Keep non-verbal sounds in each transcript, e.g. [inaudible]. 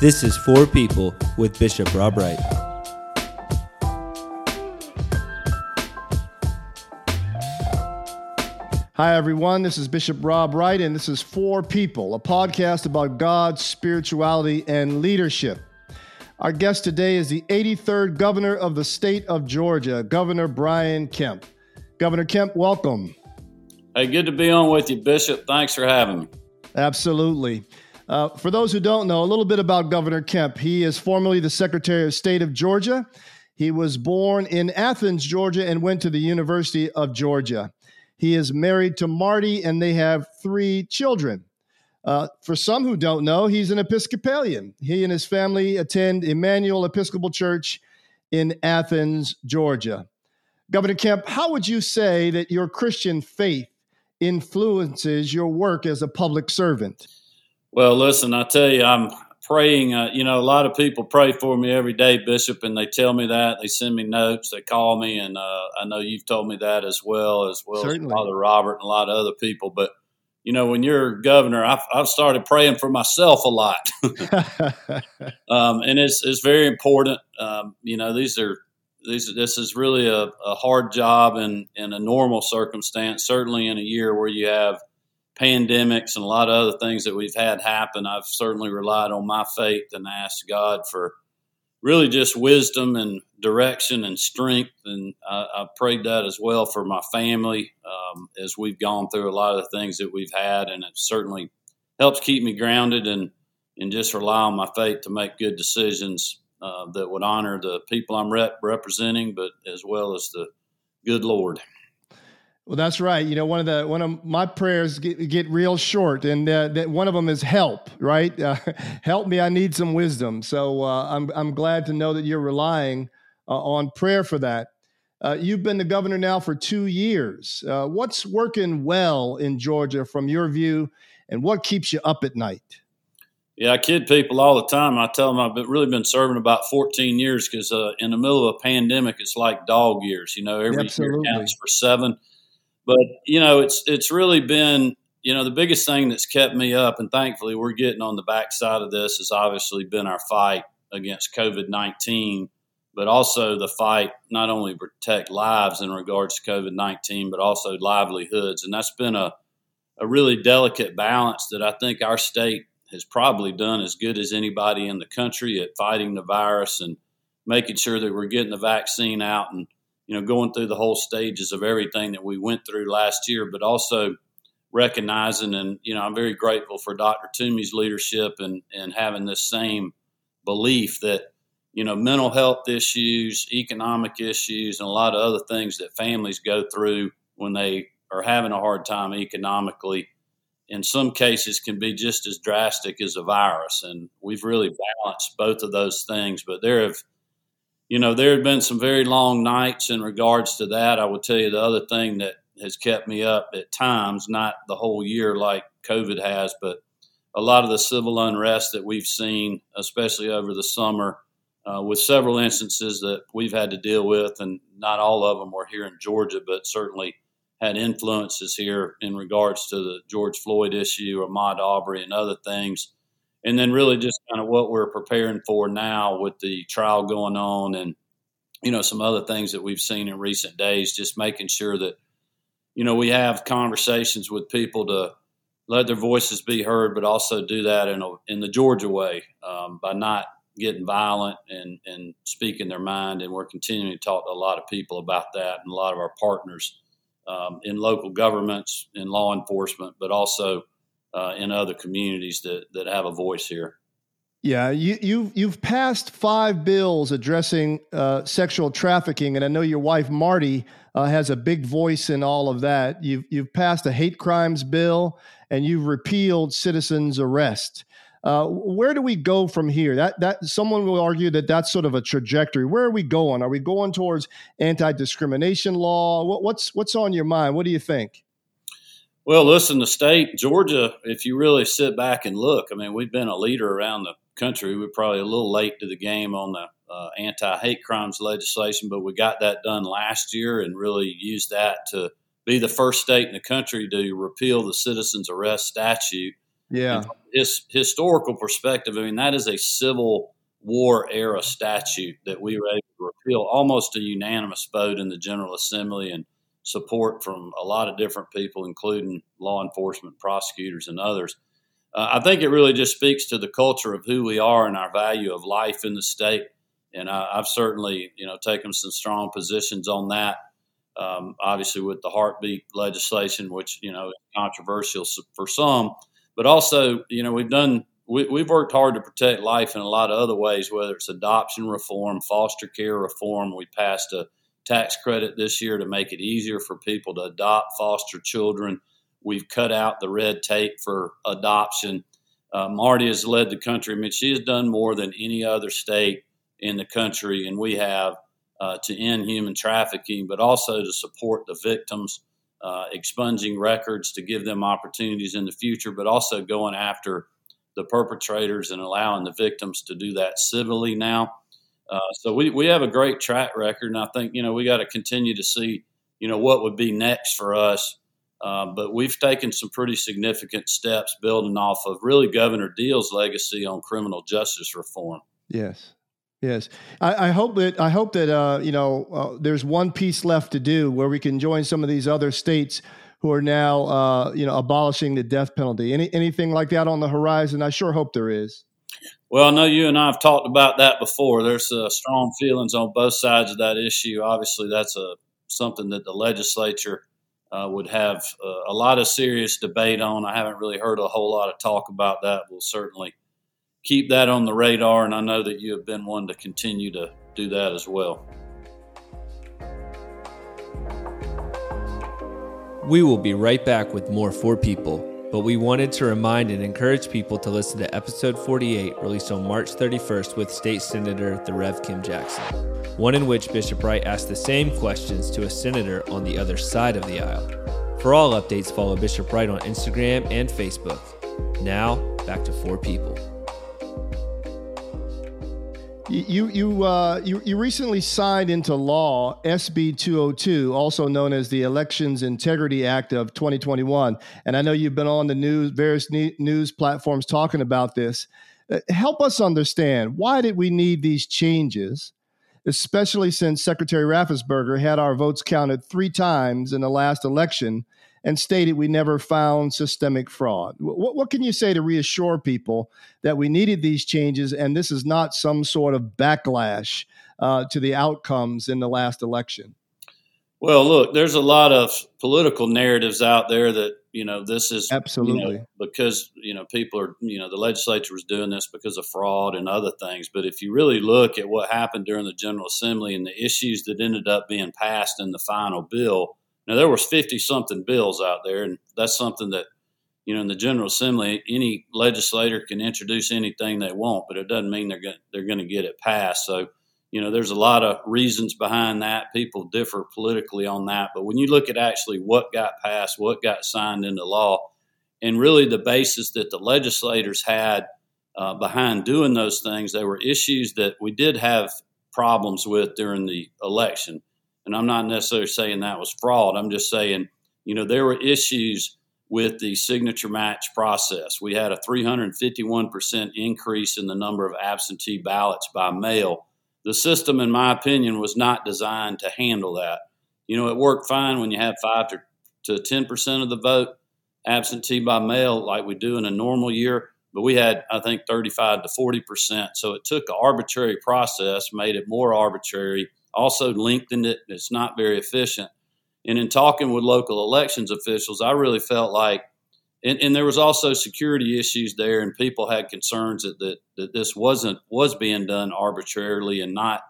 This is For People with Bishop Rob Wright. Hi, everyone. This is Bishop Rob Wright, and this is For People, a podcast about God, spirituality, and leadership. Our guest today is the 83rd governor of the state of Georgia, Governor Brian Kemp. Governor Kemp, welcome. Hey, good to be on with you, Bishop. Thanks for having me. Absolutely. Uh, for those who don't know, a little bit about Governor Kemp. He is formerly the Secretary of State of Georgia. He was born in Athens, Georgia, and went to the University of Georgia. He is married to Marty, and they have three children. Uh, for some who don't know, he's an Episcopalian. He and his family attend Emmanuel Episcopal Church in Athens, Georgia. Governor Kemp, how would you say that your Christian faith influences your work as a public servant? Well, listen, I tell you, I'm praying. Uh, you know, a lot of people pray for me every day, Bishop, and they tell me that. They send me notes, they call me, and uh, I know you've told me that as well, as well Certainly. as Father Robert and a lot of other people. But you know, when you're governor, I've, I've started praying for myself a lot, [laughs] [laughs] um, and it's it's very important. Um, you know, these are these this is really a, a hard job in in a normal circumstance. Certainly in a year where you have pandemics and a lot of other things that we've had happen, I've certainly relied on my faith and asked God for really just wisdom and direction and strength. And I, I prayed that as well for my family um, as we've gone through a lot of the things that we've had. And it certainly helps keep me grounded and, and just rely on my faith to make good decisions uh, that would honor the people I'm rep- representing, but as well as the good Lord. Well, that's right. You know, one of the one of my prayers get, get real short, and uh, that one of them is help. Right, uh, [laughs] help me. I need some wisdom. So uh, I'm I'm glad to know that you're relying uh, on prayer for that. Uh, you've been the governor now for two years. Uh, what's working well in Georgia from your view, and what keeps you up at night? Yeah, I kid people all the time. I tell them I've been, really been serving about 14 years because in the middle of a pandemic, it's like dog years. You know, every Absolutely. year counts for seven but you know, it's it's really been you know the biggest thing that's kept me up, and thankfully we're getting on the backside of this has obviously been our fight against COVID nineteen, but also the fight not only protect lives in regards to COVID nineteen, but also livelihoods, and that's been a a really delicate balance that I think our state has probably done as good as anybody in the country at fighting the virus and making sure that we're getting the vaccine out and you know, going through the whole stages of everything that we went through last year, but also recognizing and, you know, I'm very grateful for Dr. Toomey's leadership and, and having this same belief that, you know, mental health issues, economic issues, and a lot of other things that families go through when they are having a hard time economically in some cases can be just as drastic as a virus. And we've really balanced both of those things. But there have you know, there have been some very long nights in regards to that. I will tell you the other thing that has kept me up at times, not the whole year like COVID has, but a lot of the civil unrest that we've seen, especially over the summer, uh, with several instances that we've had to deal with, and not all of them were here in Georgia, but certainly had influences here in regards to the George Floyd issue, Ahmaud Arbery, and other things and then really just kind of what we're preparing for now with the trial going on and you know some other things that we've seen in recent days just making sure that you know we have conversations with people to let their voices be heard but also do that in a, in the Georgia way um, by not getting violent and and speaking their mind. And we're continuing to talk to a lot of people about that and a lot of our partners um, in local governments in law enforcement but also uh, in other communities that, that have a voice here. Yeah, you, you've you've passed five bills addressing uh, sexual trafficking, and I know your wife Marty uh, has a big voice in all of that. You've you've passed a hate crimes bill, and you've repealed citizens arrest. Uh, where do we go from here? That that someone will argue that that's sort of a trajectory. Where are we going? Are we going towards anti discrimination law? What, what's what's on your mind? What do you think? Well, listen, the state, Georgia, if you really sit back and look, I mean, we've been a leader around the country. We're probably a little late to the game on the uh, anti hate crimes legislation, but we got that done last year and really used that to be the first state in the country to repeal the citizens arrest statute. Yeah. His historical perspective, I mean, that is a civil war era statute that we were able to repeal almost a unanimous vote in the General Assembly and support from a lot of different people, including law enforcement, prosecutors, and others. Uh, I think it really just speaks to the culture of who we are and our value of life in the state. And I, have certainly, you know, taken some strong positions on that. Um, obviously, with the heartbeat legislation, which you know is controversial for some, but also, you know, we've done we, we've worked hard to protect life in a lot of other ways, whether it's adoption reform, foster care reform. We passed a tax credit this year to make it easier for people to adopt foster children. We've cut out the red tape for adoption. Uh, Marty has led the country. I mean, she has done more than any other state in the country, and we have uh, to end human trafficking, but also to support the victims, uh, expunging records to give them opportunities in the future, but also going after the perpetrators and allowing the victims to do that civilly now. Uh, so we, we have a great track record, and I think you know we got to continue to see you know what would be next for us. Uh, but we've taken some pretty significant steps building off of really Governor Deal's legacy on criminal justice reform. Yes, yes. I, I hope that I hope that uh, you know uh, there's one piece left to do where we can join some of these other states who are now, uh, you know, abolishing the death penalty. Any anything like that on the horizon? I sure hope there is. Well, I know you and I have talked about that before. There's uh, strong feelings on both sides of that issue. Obviously, that's a something that the legislature uh, would have uh, a lot of serious debate on. I haven't really heard a whole lot of talk about that. We'll certainly keep that on the radar, and I know that you have been one to continue to do that as well. We will be right back with more For People, but we wanted to remind and encourage people to listen to episode 48, released on March 31st with State Senator the Rev Kim Jackson, one in which Bishop Wright asked the same questions to a senator on the other side of the aisle. For all updates, follow Bishop Wright on Instagram and Facebook. Now, back to For People. You you, uh, you you recently signed into law SB 202, also known as the Elections Integrity Act of 2021, and I know you've been on the news, various news platforms talking about this. Uh, help us understand why did we need these changes, especially since Secretary Raffensperger had our votes counted three times in the last election and stated we never found systemic fraud. What, what, can you say to reassure people that we needed these changes and this is not some sort of backlash uh, to the outcomes in the last election? Well, look, there's a lot of political narratives out there that you know this is absolutely you know, because you know people are you know the legislature was doing this because of fraud and other things. But if you really look at what happened during the General Assembly and the issues that ended up being passed in the final bill, now there was 50 something bills out there, and that's something that you know in the General Assembly any legislator can introduce anything they want, but it doesn't mean they're going they're going to get it passed. So you know there's a lot of reasons behind that. People differ politically on that, but when you look at actually what got passed, what got signed into law, and really the basis that the legislators had uh, behind doing those things, there were issues that we did have problems with during the election. And I'm not necessarily saying that was fraud. I'm just saying, you know, there were issues with the signature match process. We had a 351% increase in the number of absentee ballots by mail. The system, in my opinion, was not designed to handle that. You know, it worked fine when you had five to, to 10% of the vote absentee by mail, like we do in a normal year, but we had, I think, 35 to 40%. So it took an arbitrary process, made it more arbitrary also lengthened it. It's not very efficient. And in talking with local elections officials, I really felt like, and, and there was also security issues there, and people had concerns that, that that this wasn't was being done arbitrarily and not,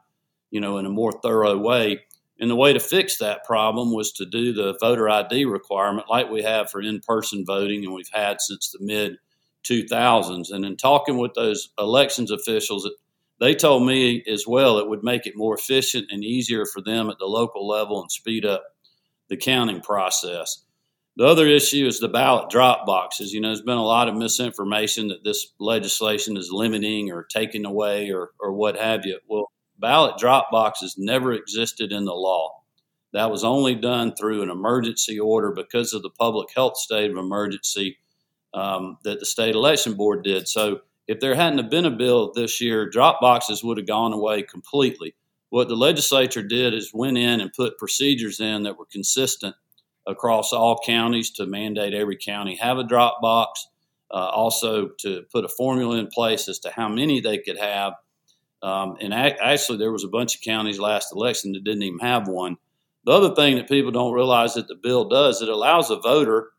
you know, in a more thorough way. And the way to fix that problem was to do the voter ID requirement like we have for in person voting and we've had since the mid 2000s. And in talking with those elections officials, they told me as well it would make it more efficient and easier for them at the local level and speed up the counting process. The other issue is the ballot drop boxes. You know, there's been a lot of misinformation that this legislation is limiting or taking away or, or what have you. Well, ballot drop boxes never existed in the law. That was only done through an emergency order because of the public health state of emergency um, that the state election board did. So if there hadn't have been a bill this year, drop boxes would have gone away completely. What the legislature did is went in and put procedures in that were consistent across all counties to mandate every county have a drop box. Uh, also, to put a formula in place as to how many they could have. Um, and a- actually, there was a bunch of counties last election that didn't even have one. The other thing that people don't realize that the bill does, it allows a voter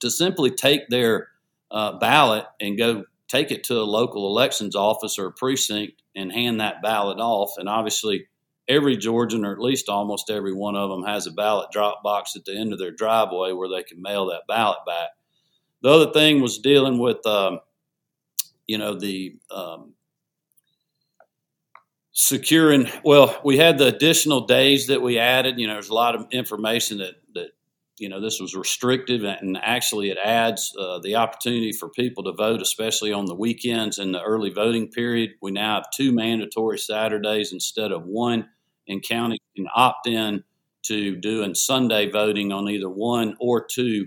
to simply take their uh, ballot and go take it to a local elections office or precinct and hand that ballot off. And obviously, every Georgian, or at least almost every one of them, has a ballot drop box at the end of their driveway where they can mail that ballot back. The other thing was dealing with, um, you know, the um, securing. Well, we had the additional days that we added. You know, there's a lot of information that that you know this was restrictive, and actually it adds uh, the opportunity for people to vote, especially on the weekends and the early voting period. We now have two mandatory Saturdays instead of one, and county can opt in to doing Sunday voting on either one or two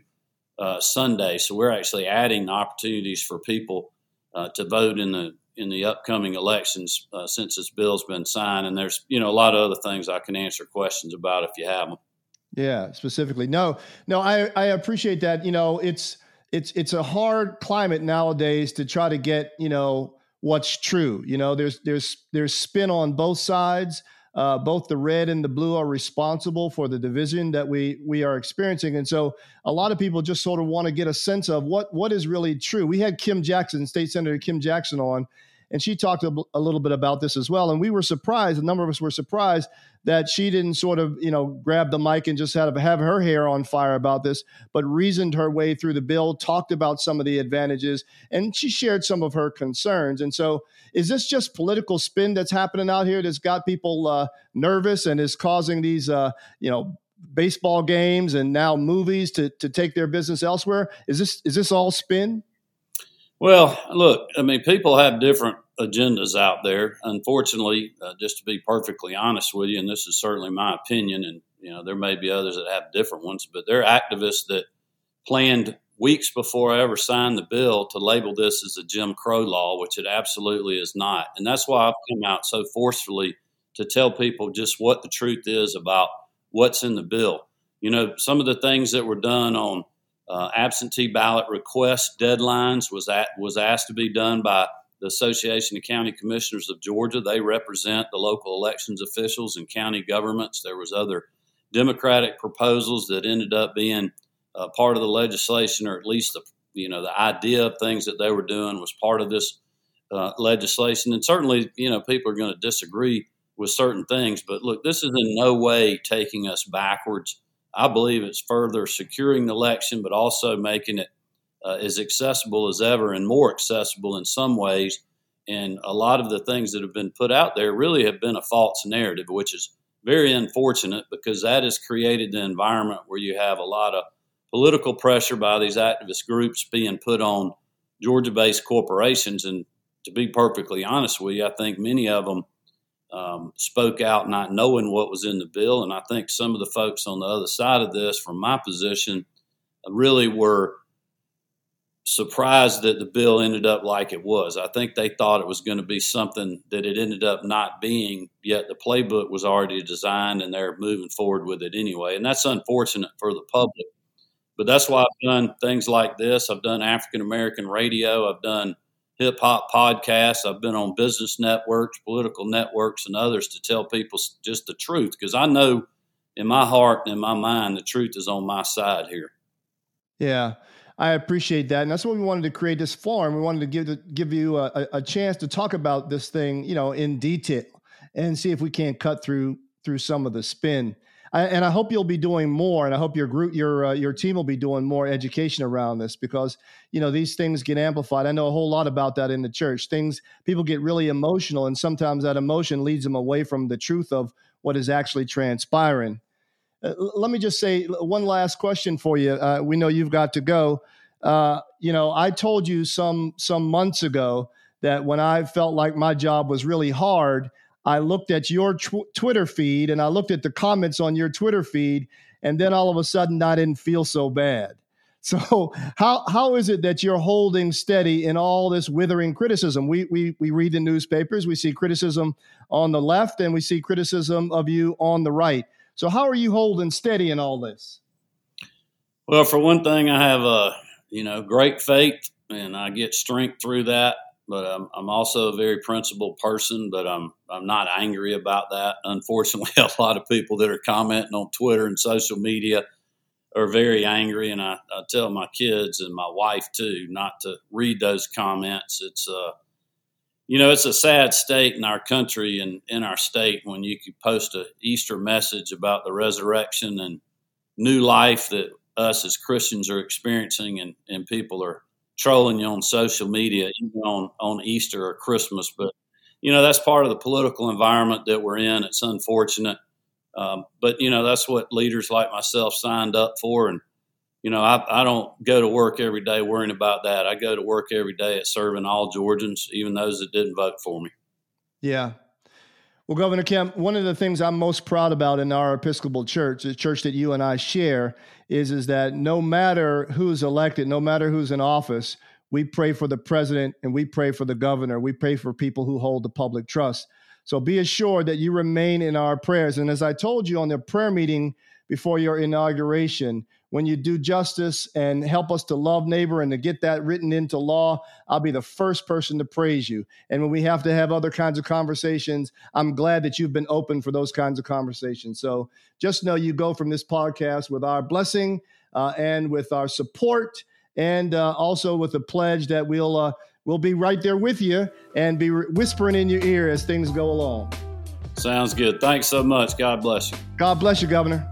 uh, Sundays. So we're actually adding opportunities for people uh, to vote in the in the upcoming elections uh, since this bill's been signed. And there's you know a lot of other things I can answer questions about if you have them. Yeah, specifically. No, no, I I appreciate that. You know, it's it's it's a hard climate nowadays to try to get you know what's true. You know, there's there's there's spin on both sides. Uh, both the red and the blue are responsible for the division that we we are experiencing, and so a lot of people just sort of want to get a sense of what what is really true. We had Kim Jackson, State Senator Kim Jackson, on, and she talked a, a little bit about this as well. And we were surprised. A number of us were surprised that she didn't sort of, you know, grab the mic and just have, have her hair on fire about this, but reasoned her way through the bill, talked about some of the advantages, and she shared some of her concerns. And so, is this just political spin that's happening out here that's got people uh, nervous and is causing these, uh, you know, baseball games and now movies to to take their business elsewhere? Is this is this all spin? Well, look, I mean, people have different agendas out there. Unfortunately, uh, just to be perfectly honest with you, and this is certainly my opinion, and you know there may be others that have different ones, but there are activists that planned weeks before I ever signed the bill to label this as a Jim Crow law, which it absolutely is not. And that's why I've come out so forcefully to tell people just what the truth is about what's in the bill. You know, some of the things that were done on uh, absentee ballot request deadlines was at, was asked to be done by the Association of County Commissioners of Georgia. They represent the local elections officials and county governments. There was other Democratic proposals that ended up being uh, part of the legislation, or at least the you know the idea of things that they were doing was part of this uh, legislation. And certainly, you know, people are going to disagree with certain things. But look, this is in no way taking us backwards. I believe it's further securing the election, but also making it uh, as accessible as ever and more accessible in some ways. And a lot of the things that have been put out there really have been a false narrative, which is very unfortunate because that has created the environment where you have a lot of political pressure by these activist groups being put on Georgia based corporations. And to be perfectly honest with you, I think many of them um, spoke out not knowing what was in the bill. And I think some of the folks on the other side of this, from my position, really were surprised that the bill ended up like it was. I think they thought it was going to be something that it ended up not being, yet the playbook was already designed and they're moving forward with it anyway. And that's unfortunate for the public. But that's why I've done things like this. I've done African American radio, I've done hip hop podcasts. I've been on business networks, political networks, and others to tell people just the truth because I know in my heart and in my mind the truth is on my side here. Yeah. I appreciate that, and that's why we wanted to create this forum. We wanted to give the, give you a, a, chance to talk about this thing, you know, in detail, and see if we can't cut through through some of the spin. I, and I hope you'll be doing more, and I hope your group, your uh, your team will be doing more education around this because you know these things get amplified. I know a whole lot about that in the church. Things people get really emotional, and sometimes that emotion leads them away from the truth of what is actually transpiring. Uh, let me just say one last question for you. Uh, we know you've got to go. Uh, you know, I told you some some months ago that when I felt like my job was really hard, I looked at your tw- Twitter feed and I looked at the comments on your Twitter feed, and then all of a sudden I didn't feel so bad. [laughs] So how how is it that you're holding steady in all this withering criticism? We we we read the newspapers, we see criticism on the left, and we see criticism of you on the right. So how are you holding steady in all this? Well, for one thing, I have a you know great faith, and I get strength through that. But I'm, I'm also a very principled person, but I'm I'm not angry about that. Unfortunately, [laughs] a lot of people that are commenting on Twitter and social media are very angry, and I, I tell my kids and my wife too not to read those comments. It's uh, you know, it's a sad state in our country and in our state when you could post a Easter message about the resurrection and new life that us as Christians are experiencing, and, and people are trolling you on social media, even on, on Easter or Christmas. But, you know, that's part of the political environment that we're in. It's unfortunate. Um, but, you know, that's what leaders like myself signed up for. And, you know, I, I don't go to work every day worrying about that. I go to work every day at serving all Georgians, even those that didn't vote for me. Yeah. Well, Governor Kemp, one of the things I'm most proud about in our Episcopal Church, the church that you and I share, is, is that no matter who's elected, no matter who's in office, we pray for the president and we pray for the governor. We pray for people who hold the public trust. So be assured that you remain in our prayers. And as I told you on the prayer meeting before your inauguration, when you do justice and help us to love neighbor and to get that written into law, I'll be the first person to praise you. And when we have to have other kinds of conversations, I'm glad that you've been open for those kinds of conversations. So just know you go from this podcast with our blessing uh, and with our support, and uh, also with a pledge that we'll uh, we'll be right there with you and be whispering in your ear as things go along. Sounds good. Thanks so much. God bless you. God bless you, Governor.